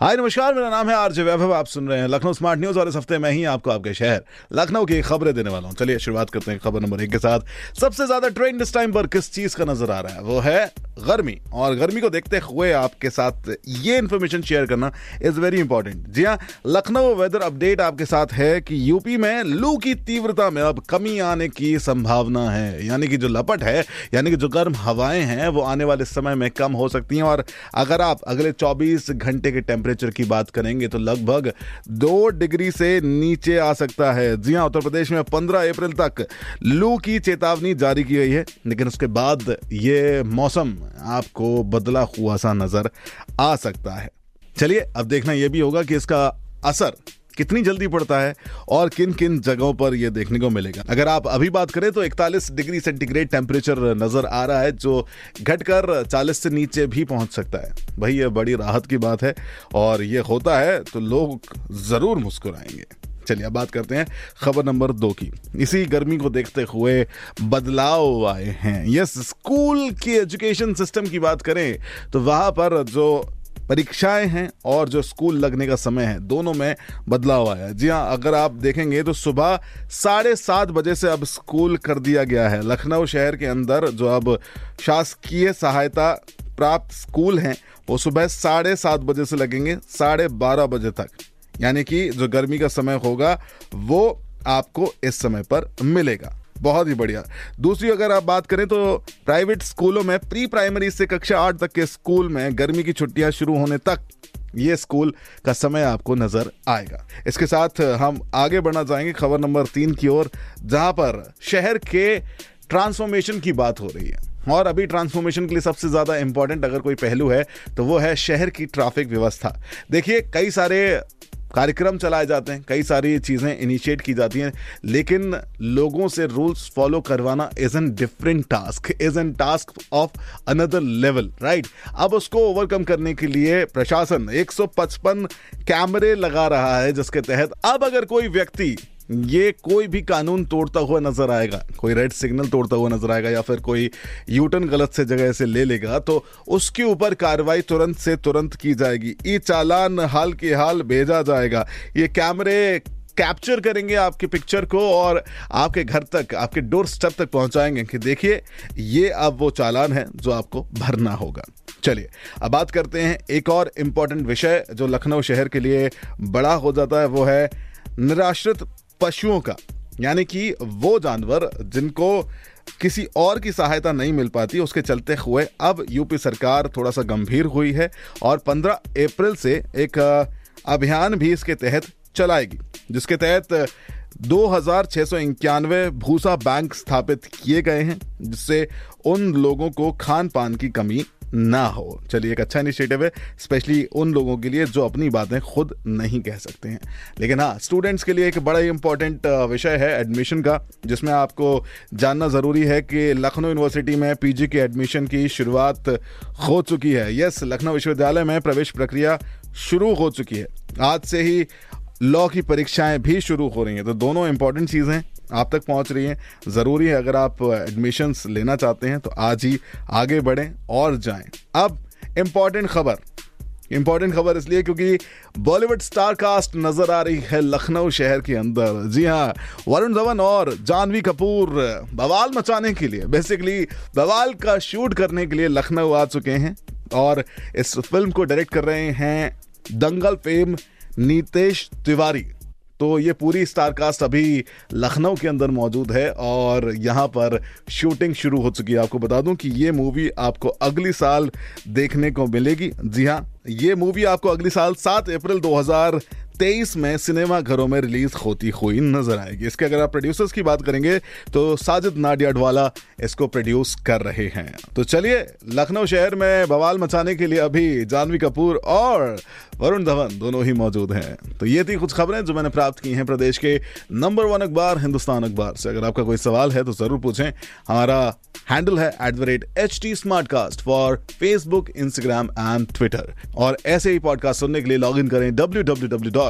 हाय, नमस्कार, मेरा नाम है आरजे वैभव, आप सुन रहे हैं लखनऊ स्मार्ट न्यूज़ और इस हफ़्ते मैं ही आपको आपके शहर, लखनऊ की खबरें देने वाला हूँ। चलिए, शुरुआत करते हैं खबर नंबर एक के साथ। सबसे ज़्यादा ट्रेंड इस टाइम पर किस चीज़ का नज़र आ रहा है? वो है गर्मी। और गर्मी को देखते हुए आपके साथ ये इन्फॉर्मेशन शेयर करना इज़ वेरी इंपॉर्टेंट जी हाँ लखनऊ वेदर अपडेट आपके साथ है कि यूपी में लू की तीव्रता में अब कमी आने की संभावना है। यानी कि जो लपट है, यानी कि जो गर्म हवाएँ हैं, वो आने वाले समय में कम हो सकती हैं। और अगर आप अगले 24 घंटे के टेम्परेचर की बात करेंगे तो लगभग दो डिग्री से नीचे आ सकता है। जी हाँ उत्तर प्रदेश में 15 अप्रैल तक लू की चेतावनी जारी की गई है, लेकिन उसके बाद ये मौसम आपको बदला हुआ सा नज़र आ सकता है। चलिए, अब देखना यह भी होगा कि इसका असर कितनी जल्दी पड़ता है और किन किन जगहों पर यह देखने को मिलेगा। अगर आप अभी बात करें तो 41 डिग्री सेंटीग्रेड टेम्परेचर नज़र आ रहा है, जो घटकर 40 से नीचे भी पहुँच सकता है। भाई, ये बड़ी राहत की बात है और ये होता है तो लोग ज़रूर मुस्कुराएँगे। चलिए, अब बात करते हैं खबर नंबर दो की। इसी गर्मी को देखते हुए बदलाव आए हैं। यस, स्कूल की एजुकेशन सिस्टम की बात करें तो वहाँ पर जो परीक्षाएँ हैं और जो स्कूल लगने का समय है, दोनों में बदलाव आया जी हाँ अगर आप देखेंगे तो सुबह साढ़े सात बजे से अब स्कूल कर दिया गया है। लखनऊ शहर के अंदर जो अब शासकीय सहायता प्राप्त स्कूल हैं, वो सुबह साढ़े सात बजे से लगेंगे, साढ़े बारह बजे तक। यानी कि जो गर्मी का समय होगा, वो आपको इस समय पर मिलेगा। बहुत ही बढ़िया। दूसरी अगर आप बात करें तो प्राइवेट स्कूलों में, प्री प्राइमरी से कक्षा आठ तक के स्कूल में गर्मी की छुट्टियाँ शुरू होने तक ये स्कूल का समय आपको नज़र आएगा। इसके साथ हम आगे बढ़ना चाहेंगे खबर नंबर तीन की ओर, जहाँ पर शहर के ट्रांसफॉर्मेशन की बात हो रही है। और अभी ट्रांसफॉर्मेशन के लिए सबसे ज़्यादा इंपॉर्टेंट अगर कोई पहलू है तो वो है शहर की ट्रैफ़िक व्यवस्था। देखिए, कई सारे कार्यक्रम चलाए जाते हैं, कई सारी चीज़ें इनिशिएट की जाती हैं, लेकिन लोगों से रूल्स फॉलो करवाना is an different task is an task of another level right अब उसको ओवरकम करने के लिए प्रशासन 155 कैमरे लगा रहा है, जिसके तहत अब अगर कोई व्यक्ति ये कोई भी कानून तोड़ता हुआ नज़र आएगा, कोई रेड सिग्नल तोड़ता हुआ नज़र आएगा या फिर कोई यूटर्न गलत से जगह से ले लेगा तो उसके ऊपर कार्रवाई तुरंत से तुरंत की जाएगी। ई चालान हाल के हाल भेजा जाएगा। ये कैमरे कैप्चर करेंगे आपकी पिक्चर को और आपके घर तक, आपके डोर स्टेप तक पहुंचाएँगे कि देखिए, ये अब वो चालान है जो आपको भरना होगा। चलिए, अब बात करते हैं एक और इंपॉर्टेंट विषय जो लखनऊ शहर के लिए बड़ा हो जाता है, वो है निराश्रित पशुओं का, यानी कि वो जानवर जिनको किसी और की सहायता नहीं मिल पाती, उसके चलते हुए अब यूपी सरकार थोड़ा सा गंभीर हुई है और 15 अप्रैल से एक अभियान भी इसके तहत चलाएगी, जिसके तहत दो हज़ार छह सौ इक्यानवे भूसा बैंक स्थापित किए गए हैं, जिससे उन लोगों को खान पान की कमी ना हो। चलिए, एक अच्छा इनिशिएटिव है स्पेशली उन लोगों के लिए जो अपनी बातें खुद नहीं कह सकते हैं। लेकिन हाँ स्टूडेंट्स के लिए एक बड़ा ही इंपॉर्टेंट विषय है एडमिशन का, जिसमें आपको जानना ज़रूरी है कि लखनऊ यूनिवर्सिटी में पीजी के एडमिशन की शुरुआत हो चुकी है। यस लखनऊ विश्वविद्यालय में प्रवेश प्रक्रिया शुरू हो चुकी है। आज से ही लॉ की परीक्षाएँ भी शुरू हो रही हैं। तो दोनों इंपॉर्टेंट चीज़ें आप तक पहुँच रही हैं। ज़रूरी है अगर आप एडमिशन्स लेना चाहते हैं तो आज ही आगे बढ़ें और जाएँ। अब इंपॉर्टेंट खबर। इंपॉर्टेंट खबर इसलिए क्योंकि बॉलीवुड स्टार कास्ट नज़र आ रही है लखनऊ शहर के अंदर। जी हाँ वरुण धवन और जानवी कपूर बवाल मचाने के लिए बेसिकली बवाल का शूट करने के लिए लखनऊ आ चुके हैं और इस फ़िल्म को डायरेक्ट कर रहे हैं दंगल फेम नीतेश तिवारी। तो ये पूरी स्टारकास्ट अभी लखनऊ के अंदर मौजूद है और यहाँ पर शूटिंग शुरू हो चुकी है। आपको बता दूँ कि ये मूवी आपको अगली साल देखने को मिलेगी। जी हाँ ये मूवी आपको अगली साल सात अप्रैल 2023 में सिनेमा घरों में रिलीज़ होती हुई नज़र आएगी। इसके अगर आप प्रोड्यूसर्स की बात करेंगे तो साजिद नाडियाडवाला इसको प्रोड्यूस कर रहे हैं। तो चलिए, लखनऊ शहर में बवाल मचाने के लिए अभी जानवी कपूर और वरुण धवन दोनों ही मौजूद हैं। तो ये थी कुछ खबरें जो मैंने प्राप्त की हैं प्रदेश के नंबर वन अखबार, हिंदुस्तान अखबार से। अगर आपका कोई सवाल है तो ज़रूर पूछें। हमारा हैंडल है at the rate H T Smartcast for Facebook Instagram and Twitter और ऐसे ही पॉडकास्ट सुनने के लिए लॉग इन करें W W W dot